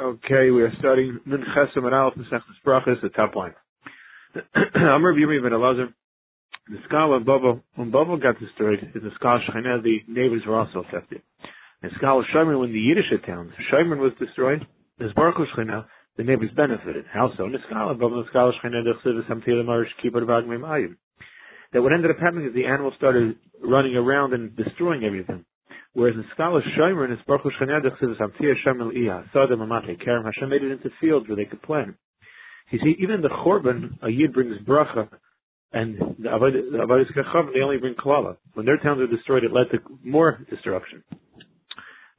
Okay, we are studying Min Chesem and Aleph Mesechus Brachas, the top line. Amr Yumi ben Elazar, the skull of Bubble, when Bubble got destroyed, is the skull Shechina, the neighbors were also affected. The skull of Shomer, when the Yiddish towns, Shomer was destroyed, the Baruch Shechina, the neighbors benefited. How so? The skull of Bubble, the skull Shechina, the Chsiv, Samtila Marish, Kippur, Vagmim, Ayim. That what ended up happening is the animals started running around and destroying everything. Whereas in Skala Shomer and Baruch Shanedach says Amtia Shemel Iya, Sodom Amate Kerem, Hashem made it into fields where they could plant. You see, even the Chorban, a Yid brings bracha, and the Avodah Kacham, they only bring klala. When their towns were destroyed, it led to more disruption.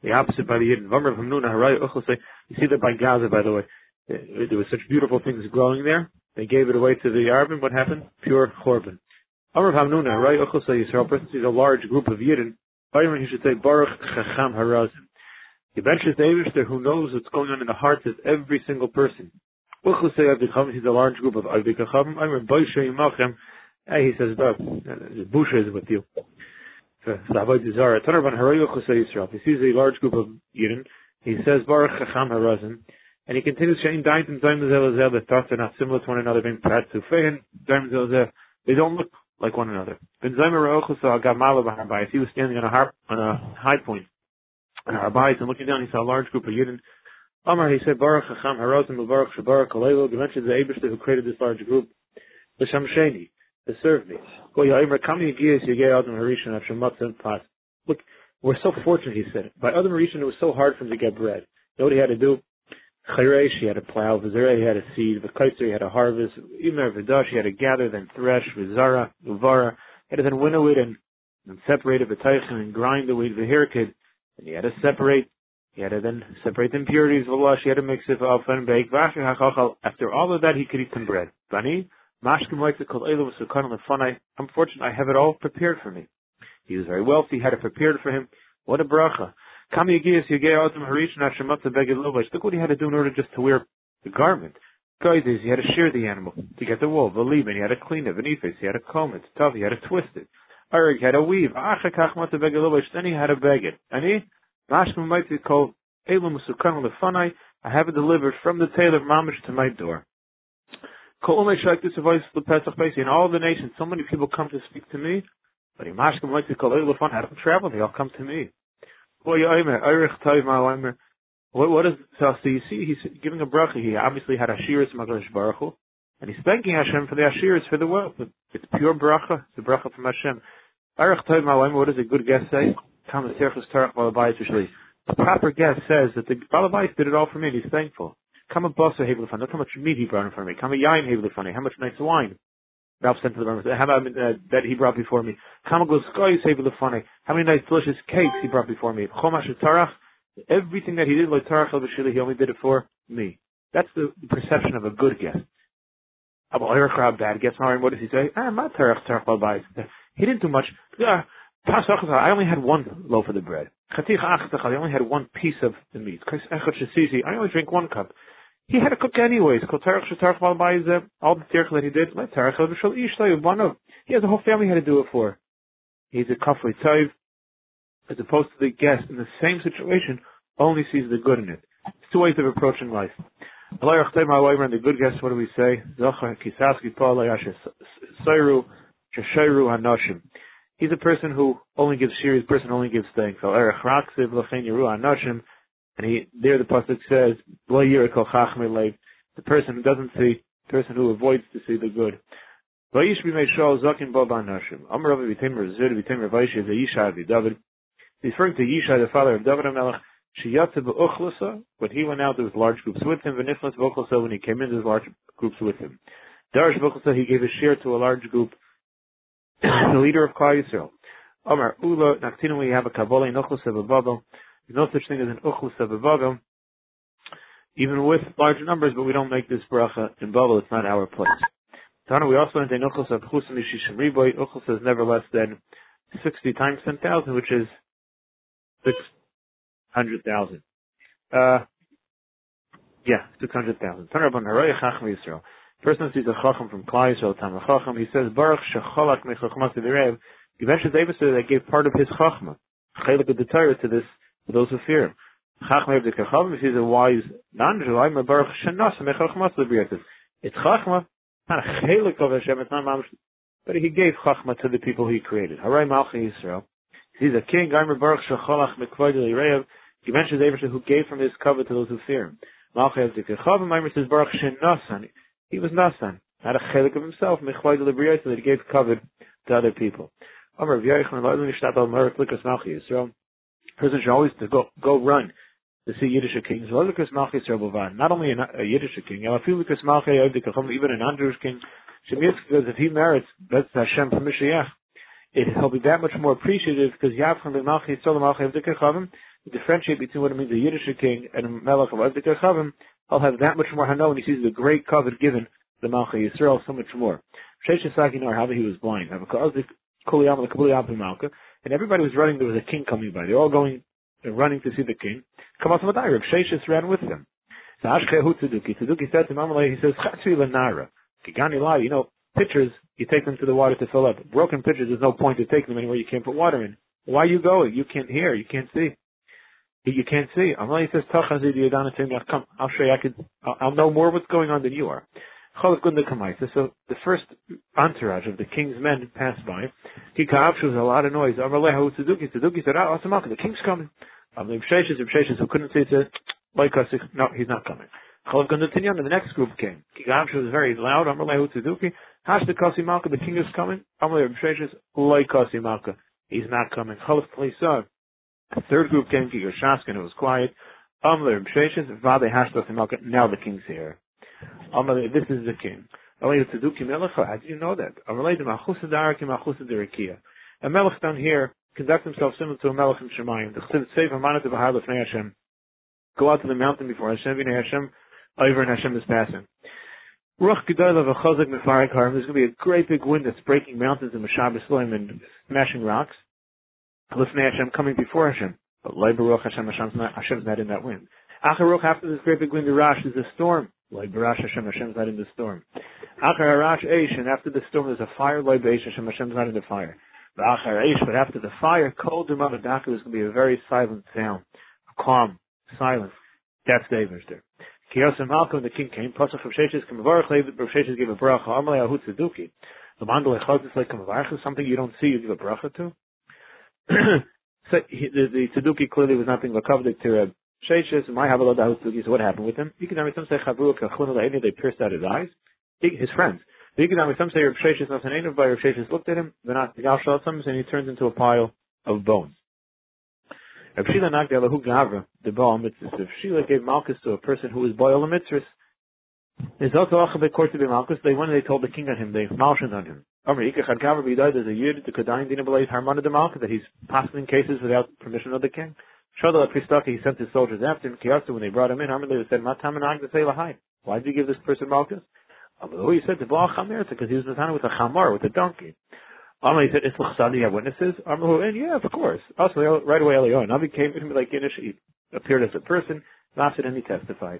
The opposite by the Yid. You see that by Gaza, by the way. Eh, there were such beautiful things growing there. They gave it away to the Arabin. What happened? Pure Chorban. Amr Hamnuna, Harai Uchosay Yisrael, sees a large group of Yidden, Byron, he should say, Baruch Chacham Harazim. He benches the Eivishter who knows what's going on in the hearts of every single person. Uchel say Avdikam, he's a large group of Avdikacham. I'm Boisha Yimachem. Hey, he says, Busha is with you. So, Avoid Zara. Tanarban Haray Uchel say Yisrael. He sees a large group of Yidden. He says, Baruch Chacham Harazim. And he continues saying, Daint and Zaim Zel the thoughts are not similar to one another, being Prat to Fehin, Zaim Zel They don't look like one another. He was standing on a harp, on a high point uh, on Harbayis and looking down, he saw a large group of Yidden. Amar, he said, Baruch Hacham Harozim Baruch Shabarak Kalelo. He mentioned the Abishter who created this large group. L'sham Sheni, to serve me. Look, we're so fortunate, he said. By other Marishan, it was so hard for him to get bread. You know what he had to do? Chayresh, he had to plow. Vizera, he had to seed. V'kaitzer, he had to harvest. Imer Vidash, he had to gather, then thresh. Vizara, Uvara, he had to then winnow it and, and separate it, V'taychen, and grind the wheat. V'hirkid, and he had to separate. He had to then separate the impurities. V'lash, he had to mix it and bake. After all of that, he could eat some bread. Bani, Mashkim likes to call Elu Sukan Lefanai. I'm fortunate, I have it all prepared for me. He was very wealthy, had it prepared for him. What a bracha. Look what he had to do in order just to wear the garment. He had to shear the animal to get the wool. Veliban, he had to clean it. Venifes, he had to comb it. Tav, he had to twist it. Arik had to weave. Then he had to beg it. And he, called. I have it delivered from the tailor Mamish to my door. In all the nations, so many people come to speak to me, but Elum I don't travel, they all come to me. What, what is, so, so you see, he's giving a bracha. He obviously had Ashiris Magalish Baruch and he's thanking Hashem for the Ashiris, for the wealth. It's pure bracha. It's a bracha from Hashem. What does a good guest say? A proper guest says that the Balabais did it all for me and he's thankful. Come a bus Look how much meat he brought in for me. Come a yain Hevelifani. How much nice wine. Ralph sent to the Roman. How about uh, that he brought before me? How many nice delicious cakes he brought before me? Everything that he did, like Tarach he only did it for me. That's the perception of a good guest. About bad guest. What does he say? Ah, not Tarach Tarach He didn't do much. I only had one loaf of the bread. I only had one piece of the meat. I only drink one cup. He had to cook anyways. All the tirch that he did, he has a whole family he had to do it for. He's a kafri taiv, as opposed to the guest in the same situation, only sees the good in it. It's two ways of approaching life. And the good guest, what do we say? He's a person who only gives shir, he's a person who only gives thanks. And he, there the pasuk says, the person who doesn't see, the person who avoids to see the good. He's referring to Yishai, the father of David HaMelech, when he went out, there was large groups with him, when he came in, there was large groups with him. He gave a share to a large group, the leader of Klal Yisrael. Omar Ula, Naktinu, we have a Kabbalah, Nochlasa V'babel, there's no such thing as an uchlus of a even with larger numbers, but we don't make this bracha in bubble. It's not our place. Tana, we also learned an uchlus of chusim yishishim riboy. Uchlus is never less than 60 times 10,000, which is 600,000. Uh, yeah, 600,000. Tana Rabban Haroy Chacham Yisrael. Person sees a chacham from Klal Yisrael, Tam Chacham, he says, Baruch shecholak mechachmas v'rev. Eventually, David said that gave part of his chachma, chelik of the Torah to this those who fear him. Chavim, he's a wise non-Jew. It's Chachma, not a chelik of Hashem, it's not Mamash, but he gave Chachma to the people he created. Haray Malchi Yisrael. He's a king, Gaimer Baruch Shecholach Mekvoid Lireyev. He mentions Abraham who gave from his cover to those who fear him. Malchi Evdik Chavim, Maimer says Baruch Shenasan. He was Nasan, not a chelik of himself, Mekvoid Libriatis, that he gave cover to other people. Amar Rav Yerichon, Lo Nishtat Al Merit Likas Malchi Yisrael. Person should always to go, go run to see Yiddish kings. Not only a, a Yiddish king, even a non-Jewish king, because if he merits that's Hashem from Mishiach, it, he'll be that much more appreciative because Yavchan ben Malchi Yisrael Malchi Avdik Chavim, differentiate between what it means a Yiddish king and a Melech of Avdik Chavim, he'll have that much more hana when he sees the great covet given the Malchi Yisrael so much more. Sheish Saki Nor, how he was blind. And everybody was running, there was a king coming by. They're all going uh, running to see the king. Come out from the Reb Sheshis ran with them. So Ashkehu Tzeduki. Tzeduki said to Mamalei, he says, Chatzui Lenara. Kigani Lai, you know, pitchers, you take them to the water to fill up. Broken pitchers, there's no point to take them anywhere you can't put water in. Why are you going? You can't hear, you can't see. You can't see. Amalei says, Come, I'll show you, I could, I'll know more what's going on than you are. So the first entourage of the king's men passed by. Kikavshu was a lot of noise. Amalei Tzeduki. Tzeduki said, Ah, the king's coming. Amalei Sheshis, Sheshis, who couldn't see it, like no, he's not coming. Chalav Gundatinyan, and the next group came. Kikavshu was very loud. Amalei Tzeduki. Hashtakasi Malka, the king is coming. Amalei Sheshis, like Kasi Malka. He's not coming. Chalav Plisa. The third group came, Kigashaskin, who was quiet. Amalei Sheshis, Vade Hashtasi Malka. Now the king's here. Amalei, this is the king. Amalei Tzeduki Melecha. How do you know that? Amalei Machusa Daraki Machusa Derikia. A melech down here conducts himself similar to a melech in Shemayim. The Chassid Sefer Manat Bahar Lefnei Hashem. Go out to the mountain before Hashem, V'nei Hashem, over and Hashem is passing. Ruach Gedolah V'chazak Mefarik Harim. There's going to be a great big wind that's breaking mountains in Mashabas and smashing rocks. Lefnei Hashem coming before Hashem. But Loi Baruch Hashem, Hashem's not, Hashem's not in that wind. Acharuch, after this great big wind, the Rash is a storm. Like Barash Hashem, Hashem's not in the storm. And after the storm there's a fire, like Beish Hashem, Hashem's not in the fire. But after the fire, cold Dumadaka is going to be a very silent sound. Calm, silence. That's the Eberster. Kiyos and Malcolm, the king came, Sheshes, Kamavarach Sheshes gave a bracha, Amalei. The mandal echaz is like Kamavarach, something you don't see, you give a bracha to. so he, the, the clearly was nothing but to Sheishes, my Havalada so what happened with him? You some say Chavru Kachun they pierced out his eyes. His friends. You some say Reb Sheishes Nasaneinu by Reb Sheishes looked at him, then Gal Shalatzam, and he turns into a pile of bones. Reb Shila Nagdalahu Gavra, the Baal Mitzvah. If Shila gave Malchus to a person who was Boil Mitzvah, there's also Achabet Court to be Malchus, they when they told the king on him, they malshed on him. Amr Ikach Gavra B'Yidai, there's a Yid, the Kodayin Dina B'Leit Harmana de Malchus, that he's passing cases without permission of the king. Shadal Pristaki, he sent his soldiers after him. Kiyasu, when they brought him in, Hamelech said, Matamanag to say Lahai. Why did you give this person Malchus? Who he said to Baal Chamer, because he was Natana with a Chamar, with a donkey. Amalei said, Islach Sadi, you have witnesses? Amalei, oh, and yeah, of course. Also, right away, Eliyahu. Navi came to him like Inish, he appeared as a person, Nasid, and he testified.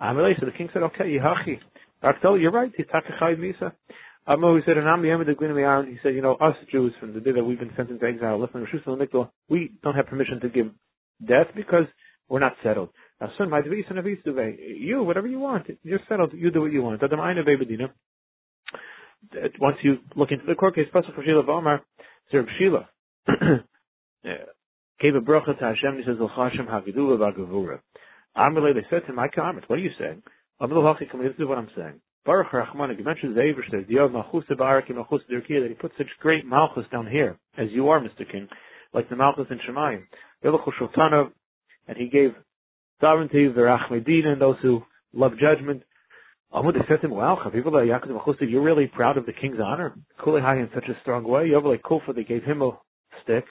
Amalei, so the king said, okay, Yehachi. Raktel, you're right, he's Takachai Misa. Amo, he said, and the Emid of He said, you know, us Jews, from the day that we've been sent into exile, we don't have permission to give death because we're not settled. You, whatever you want, you're settled. You do what you want. Once you look into the court case, Pasuk for Shila V'Omar, Sir Shila gave a bracha to Hashem. He says, "L'chashem hagidula v'agavura." Amalei, they said to my comment, "What are you saying?" Amalei this is what I'm saying. Baruch Rachman, he mentions the says, "Diyav malchus baraki malchus derkiya," that he put such great malchus down here, as you are, Mr. King, like the malchus in Shemayim and he gave sovereignty, the Rachmedin, and those who love judgment. Amud said to him, wow, you're really proud of the king's honor? Kulihai in such a strong way. Yavalei Kufa, they gave him a stick.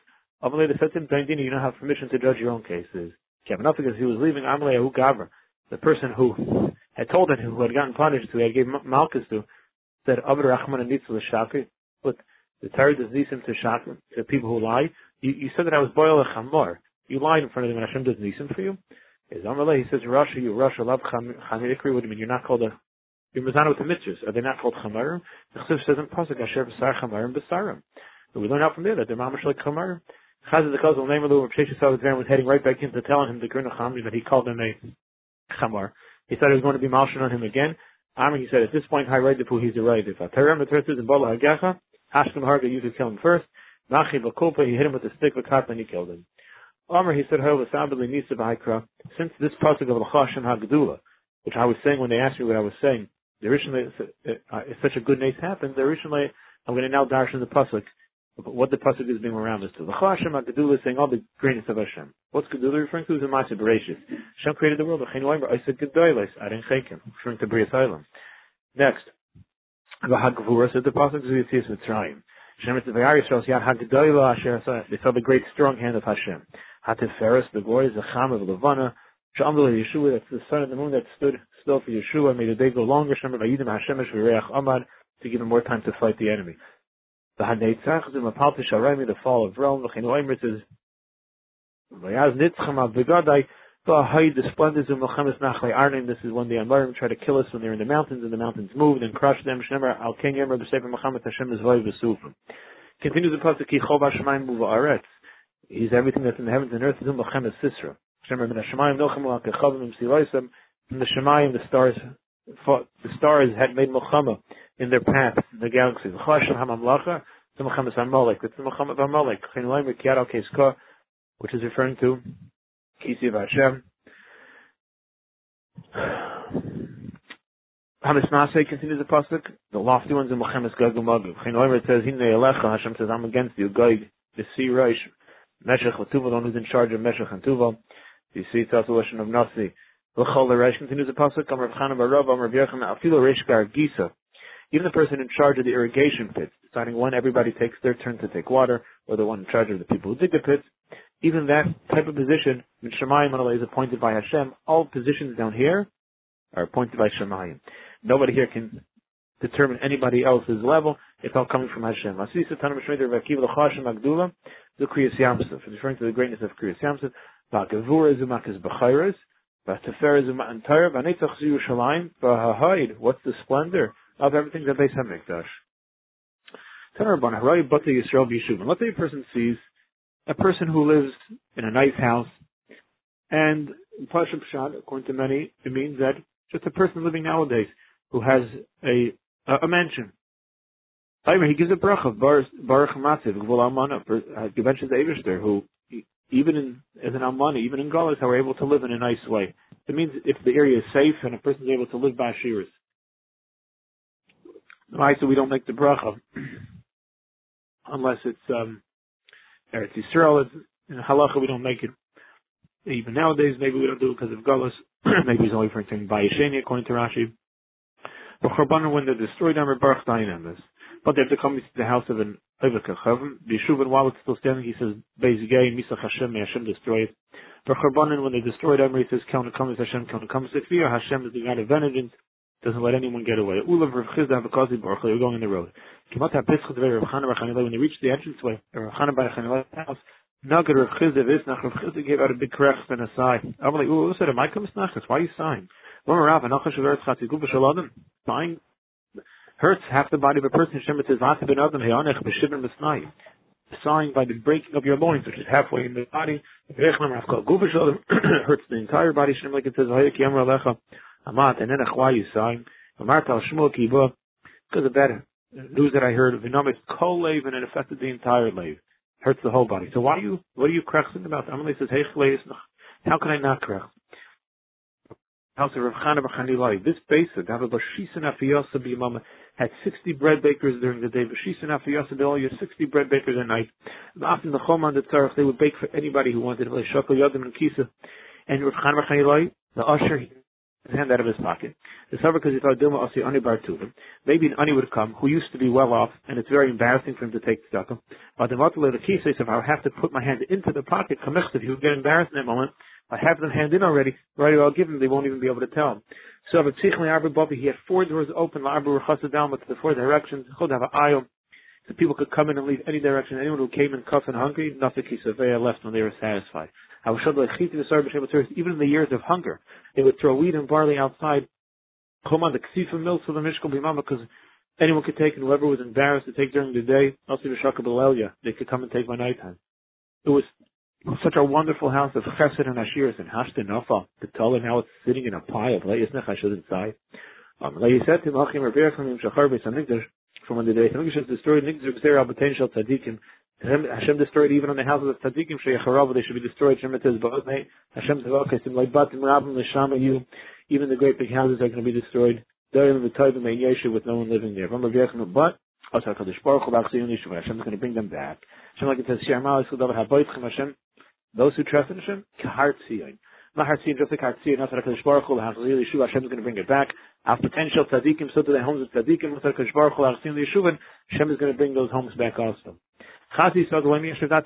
Amalei said to him, Daindini, you don't have permission to judge your own cases. enough because he was leaving Amalei Ahu Gavra, the person who had told him, who had gotten punished, who had gave Malchus to, said, Abd Rahman and Nitzul Shakri. Look, the Torah does nisim to Shakri, to people who lie. You, you said that I was boil a chamor. You lied in front of them and Hashem does nisim for you. Is Amalei, he says, Russia, you Russia, love chamidikri, what do you mean? You're not called a, you're mizana with the mitzvahs. Are they not called chamarim? The chsiv says in Pasuk, Asher b'sar chamarim b'sarim. But we learn out from there that they're mamash like chamarim. Chazal the Chazal name of the Rav was heading right back into telling him the Gurna Chamri that he called him a Chamar. He thought he was going to be malshin on him again. Amr, he said, at this point, Hi right he's the right. If Ataram Matrisis and Bala Hagacha, Hashkem Harga, you could kill him first. Machi Bakulpa, he hit him with a stick of kat and he killed him. Amr, he said, since this pasuk of Lachashim HaGedula, which I was saying when they asked me what I was saying, the originally, uh, if such a good nace happened, the originally, I'm going to now darshan the pasuk what the pasuk is being around us to. The Hashem HaGedula is saying all the greatness of Hashem. What's Gedula referring to? Is a Ma'aseh Bereshit. Hashem created the world. Referring to Bria. Next. They saw the great strong hand of Hashem. Hatiferes, the glory is the Cham of Levana. Shamdul Yeshua, that's the sun and the moon that stood still for Yeshua, made the day go longer. Shem Vayidim Hashemesh V'Reach Amad to give him more time to fight the enemy. The Apalti Sharemi, the fall of Rome, is Vayaz the splendor of this is when the Amarim try to kill us when they're in the mountains, and the mountains moved and crushed them. Al Muhammad Hashem is. Continues the Pasuk, Aretz. He's everything that's in the heavens and earth, Zum Melchemes Sisra. Min HaShemayim Al Kechavim the Shemayim, the stars, the stars had made Melchama in their paths, the galaxies. Chasham HaMamlacha, the Muhammad Amalek. It's the Muhammad Amalek. Which is referring to Kisi of Hashem. Hamisnase continues the pasuk. The lofty ones in Muhammad Gag Magav. It says, "Hine Elecha." Hashem says, "I'm against you." Gag the sea Reish. Meshach Tuval, one who's in charge of Meshach and Tuval. You see, it's also a of Nasi. L'chol Reish continues the pasuk. Amar Chanan Barav. Amar Yechon. Afilu Reish Gar Gisa. Even the person in charge of the irrigation pits, deciding when everybody takes their turn to take water, or the one in charge of the people who dig the pits, even that type of position, when Shemayim is appointed by Hashem, all positions down here are appointed by Shemayim. Nobody here can determine anybody else's level. It's all coming from Hashem. Referring to the greatness of Kriyas Yamsuf. What's the splendor? of everything that they Beis Hamikdash. Let's say a person sees a person who lives in a nice house, and in Pashup Shad, according to many, it means that just a person living nowadays who has a a, mansion. He gives a bracha, Baruch Matziv, Gvul Almana, mentions Avishter, who even in, as an Almana, even in Galas, are able to live in a nice way. It means if the area is safe and a person is able to live by Ashiras. Right, so we don't make the bracha unless it's um, Eretz Yisrael. It's, in halacha, we don't make it. Even nowadays, maybe we don't do it because of gullus. maybe it's only for anything by according to Rashi. But Churbanan, when they're destroyed, I'm Baruch Dayan this. But they have to come to the house of an Ivaka Chavim. The Yeshuv, while it's still standing, he says, Beis Gay, Misach Hashem, may Hashem destroy it. For Churbanan, when they destroyed Emre, he says, Kel Nekamis Hashem, Kel Nekamis Hashem is the God of vengeance doesn't let anyone get away. Ulav Rav Chisda because you're going in the road. When they reached the entranceway, Rav Chana by Chanilai's house, Nagad Rav Chisda Visnach, Rav Chisda gave out a big correct and a sigh. I'm like, ooh, said, am I? Why are you sighing? Sighing hurts half the body of a person. Shem says, Vata ben Adam, Heonech, Beshibin Besnai. Sighing by the breaking of your loins, which is halfway in the body. hurts the entire body. Like it says, Hayek Yamra Alecha. Amat, and then why you sign. Al because of that news that I heard Vinomit Kol and it affected the entire Lev. Hurts the whole body. So why are you, what are you cracking about? Amalei says, Hey, how can I not crack? House of Rav Chana. This basin, David Bashisin Afiyasa B'Yamama, had 60 bread bakers during the day. Bashisin Afiyasa you 60 bread bakers at night. Often the Choman, the Tzarech, they would bake for anybody who wanted. Yadim and Kisa. And Rav Chana the usher, his hand out of his pocket. The suffer because he thought Dilma Asi Ani Bar Maybe an Ani would come who used to be well off, and it's very embarrassing for him to take tzedakah. But the Matala the key says if I have to put my hand into the pocket, if he would get embarrassed in that moment. I have them hand in already. Right, away I'll give him. They won't even be able to tell him. So he had four doors open. down to the four directions. So people could come in and leave any direction. Anyone who came in cuff and hungry, nothing kisavea left when they were satisfied. Even in the years of hunger, they would throw wheat and barley outside. Come on the ksifa mills for the mishkal bimama because anyone could take, and whoever was embarrassed to take during the day, also the they could come and take by nighttime. it was such a wonderful house of chesed and ashiras and hashta nafa. The taller now it's sitting in a pile leisnech should inside. Um, he said to Malchim Rabbeinu Shachar Beis from when the Beis Hamikdash destroyed Nigzer Gzer potential tzaddikim. Hashem destroyed even on the houses of tzaddikim they should be destroyed. Hashem says, even the great big houses are going to be destroyed. With no one living there. But Hashem is going to bring them back. Hashem like it says, Hashem. Those who trust in Hashem, just like Hu Hashem is going to bring it back. Our potential tzaddikim, so to the homes of tzaddikim, Hashem is going to bring those homes back also. Chazi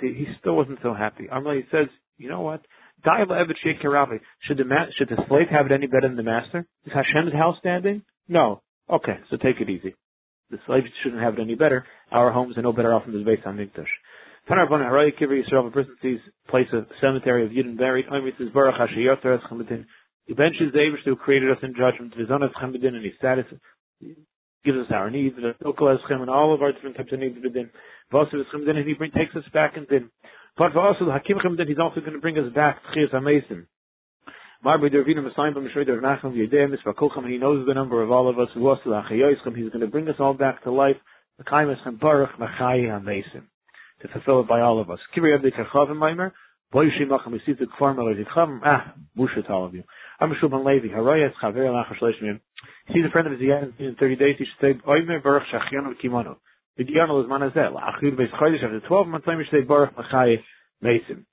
he still wasn't so happy. Amrli he says, you know what? Should the ma- should the slave have it any better than the master? Is Hashem's house standing? No. Okay, so take it easy. The slaves shouldn't have it any better. Our homes are no better off than the Beis Hamikdash. Tanarbon Harai Kivri Yisrael, a person sees place a cemetery of Yidden buried. Omer says Baruch Hashayotar Es Chamedin. He benches the Abish who created us in judgment. Vizon Es Chamedin and he status gives us our needs. And all of our different types of needs within. And he takes us back and then. But for also the Hakim Chamedin, he's also going to bring us back to Chias HaMesim. Marbi Dervina Messiah B'Mishrei Dervnachim Yedem Misvakolcham. He knows the number of all of us. He's going to bring us all back to life. L'kaimes Chem Baruch Machayi HaMesim to fulfill it by all of us. Kiri Abdi Kachavim Maimer, Ah, busha to all of you. I'm Shulman Levi, Haroyas Chaver Lachar Shleshmim. He's a friend of his in 30 days, he should say, Oimer Baruch Shachianu Kimono. The Giyanu is Manazel, Achir Beis Chodesh, after 12 months, let me say Baruch Machai Mesim.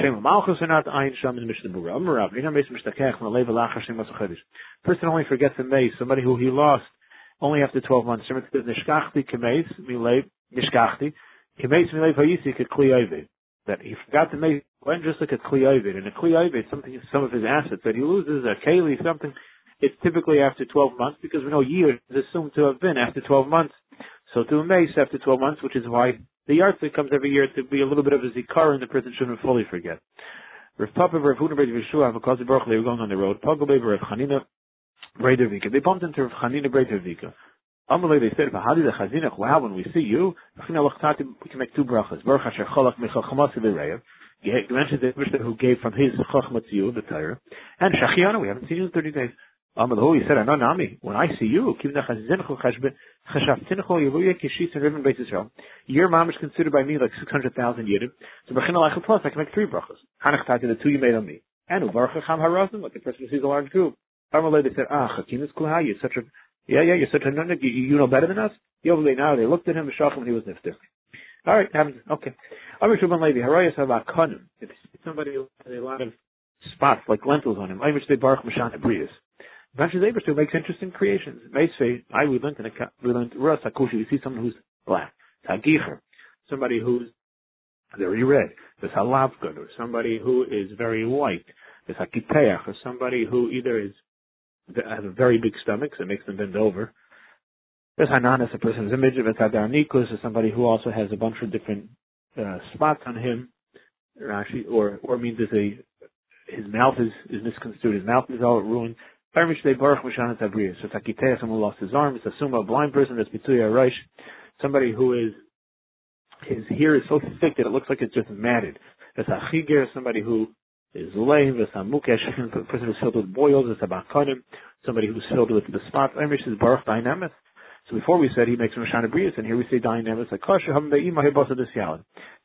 Shem Malchus are not Ein Sham in the Mishnah Bura. Amar Rav, Yinam Mesim Mishtakech, Maleva Lachar Shem Masachodesh. Person only forgets a mace, somebody who he lost only after 12 months. Shem says, Nishkachti Kemeis, Milei, Nishkachti, that he forgot to make when just like a kliyovid, and a kliyovid, something some of his assets that he loses, a keli, something. It's typically after 12 months because we know years is assumed to have been after 12 months. So to a mace after 12 months, which is why the yardstick comes every year to be a little bit of a zikar, and the person shouldn't fully forget. Rav Papa, Rav Huna, Baruch, they were going on the road. They bumped into Rav Chanina, Breder. Amalei, they said, "V'hadi the chazinach." Wow, when we see you, we can make two brachas. Baruch Hashem cholak mechachmas v'reiv. You mentioned the Mishnah who gave from his chachma to you, the Torah, and shachiana. We haven't seen you in thirty days. Amalei, he said, "I know Nami. When I see you, your mom is considered by me like six hundred thousand yidden. So b'chin plus, I can make three brachas. Hanach the two you made on me, and uvarcha cham harazim, like the person who sees a large group. Amalei, they said, "Ah, chakinas kulha, you're such a yeah, yeah, a nunnik, you, you know better than us? Yovle now, they looked at him, Shachim, and he was nifter. All right, happens. Okay. Amr Shuban Levi, Harayas Havakonim. It's somebody who has a lot of spots, like lentils on him. Amish de Baruch Mashan Abrius. Eventually, Abraham makes interesting creations. Meisvei, I, we learned in a, we learned, Ras HaKushi, you see someone who's black. Tagicher. Somebody who's very red. There's Halavgad, or somebody who is very white. There's Hakiteach, or somebody who either is have a very big stomach, so it makes them bend over. There's Hananas, a person's image. Of Tadarnikus is somebody who also has a bunch of different uh, spots on him. Rashi, or or means there's a his mouth is is misconstrued. His mouth is all ruined. So Takiteah, someone who lost his arm. It's a summa, a blind person. That's Bituya Reish. Somebody who is his hair is so thick that it looks like it's just matted. That's Achiger, somebody who is lame, there's a a person who's filled with boils, there's a bakonim, somebody who's filled with the spots. Amish is baruch dynamis. So before we said he makes Mashana Brias, and here we say dynamis, like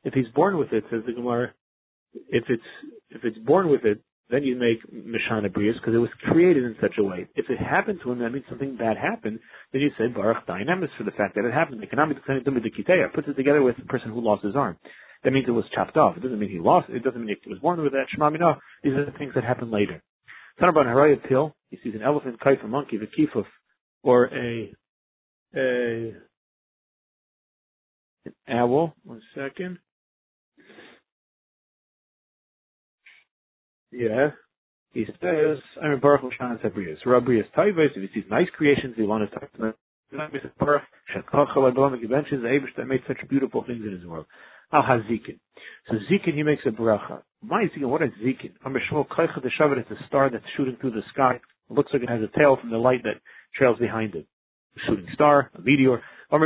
If he's born with it, says the Gemara, if it's, if it's born with it, then you make Mishana Brias because it was created in such a way. If it happened to him, that means something bad happened, then you say Baruch Dynamis for the fact that it happened. Economic puts it together with the person who lost his arm that means it was chopped off. It doesn't mean he lost. It doesn't mean he was born with that. Shema Minah. These are the things that happen later. Tanarban Haraya Pill. He sees an elephant, kite, a monkey, the kifuf, or a a an owl. One second. Yeah. He says, I'm a Baruch Hashanah Sabrias. Rabrias Taivas, if he sees nice creations, he wants to talk to them. Eventually, the Abish that made such beautiful things in his world. Al Hazikin. So Zikin, he makes a bracha. My Zikin, what is Zikin? I'm a Shmuel Kaicha the Shavat, it's a star that's shooting through the sky. It looks like it has a tail from the light that trails behind it. a shooting star, a meteor. I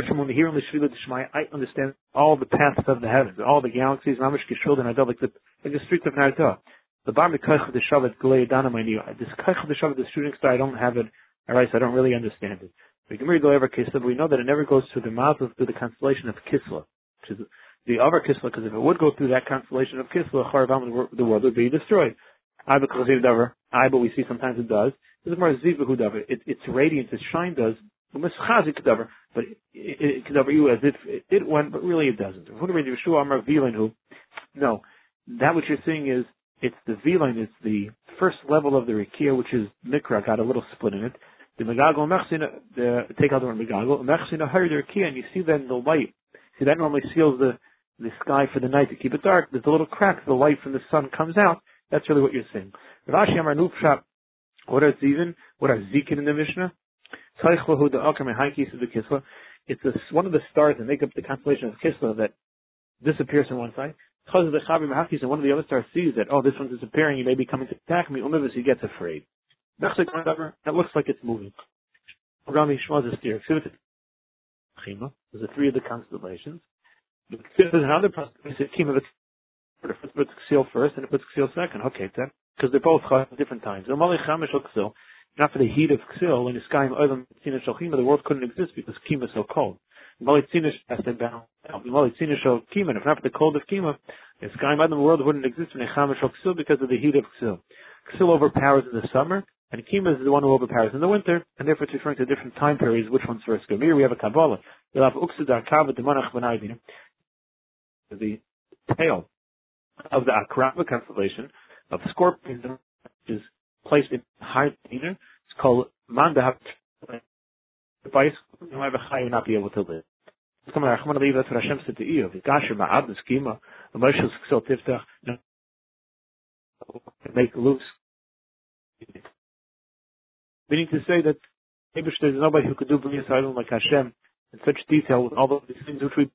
understand all the paths of the heavens, all the galaxies, like the, like the streets of Narta. The bar mekach the glei danam I This kach the shavat the shooting star, I don't have it. Alright, so I don't really understand it. We know that it never goes through the mouth of through the constellation of Kislev, which is the other Kislev, because if it would go through that constellation of Kislev, the world would be destroyed. I but we see sometimes it does. Is more ziva who does it. Its radiance, its shine does. But it, it you as if it, it went, but really it doesn't. No, that what you're seeing is it's the vilain, it's the first level of the rikia, which is mikra, got a little split in it. The megago mechsina, take out the word megago, mechsina higher the rikia, and you see then the light. See that normally seals the the sky for the night to keep it dark. There's a little crack, the light from the sun comes out. That's really what you're seeing. Rashi Amar Nufshat, what are even? What are zikin in the Mishnah? It's one of the stars that make up the constellation of Kislev that disappears from one side. Because of the and one of the other stars sees that, oh, this one's disappearing, he may be coming to attack me, Umavis, he gets afraid. That looks like it's moving. Rami Shmaz is there's the three of the constellations. There's another constellation, Kima, it puts Ksil first and it puts Ksil second. Okay, then, because they're both at different times. Not for the heat of Ksil, when the sky the world couldn't exist because Kima is so cold. Malitzinish has to balance out. Malitzinish of Kima, if not for the cold of Kima, the sky in the world wouldn't exist in Chamish Ksil because of the heat of Ksil. Ksil overpowers in the summer, and Kima is the one who overpowers in the winter, and therefore it's referring to different time periods, which one's first. Here we have a Kabbalah. We'll have Uksidar Kavah Demanach Benaydin. The tail of the Akrava constellation of Scorpion, which is placed in high theater. It's called Manda device. You have a high not be able to live. Come on, Rachman leave that's what Hashem said to Iyov. Gasher ma'ad the schema. The Moshe Ksil Tiftach. Make loose. Meaning to say that maybe there's nobody who could do B'nai Yisrael like Hashem in such detail with all of these things which we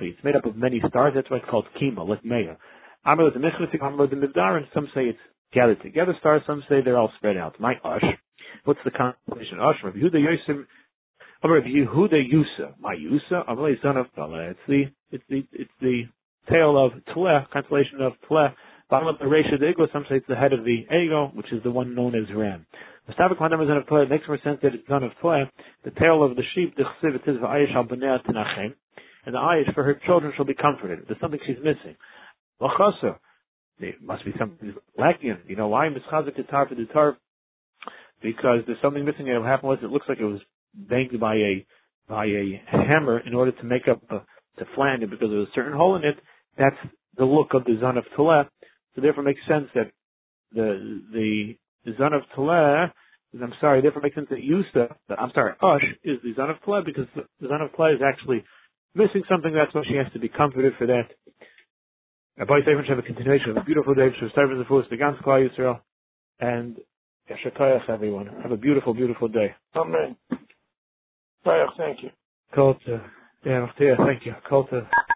It's made up of many stars. That's why it's called Kima, like Meya. Some say it's gathered together stars. Some say they're all spread out. My Ush. What's the combination? Ush, Rav Yehuda Yusa. My Yusa, of. It's the, it's the, it's the tail of Tleh, constellation of Tleh. Bottom of the Resha Ego, some say it's the head of the Ego, which is the one known as Ram. Mustavik Mandam is of Tleh, it makes more sense that it's son of Tleh, the tail of the sheep, the Chsiv, it says, and the Ayish for her children shall be comforted. There's something she's missing. L'chasa, there must be something lacking. You know why? Mischazik Tar for the Tar? Because there's something missing. What happened was it looks like it was banged by a by a hammer in order to make up a, to flange it because there's a certain hole in it. That's the look of the Zon of Taleh. So therefore it makes sense that the the, the Zon of Taleh I'm sorry, therefore it makes sense that Yusa, I'm sorry, Ush is the Zon of Taleh because the Zon of Taleh is actually missing something. That's why she has to be comforted for that. Rabbi Sefer have a continuation of a beautiful day. Start with the first, the Gans Klal Yisrael, and Yashakayach everyone. Have a beautiful, beautiful day. Amen. Thank you. Kulta. Uh, yeah, thank you. Kulta. Uh,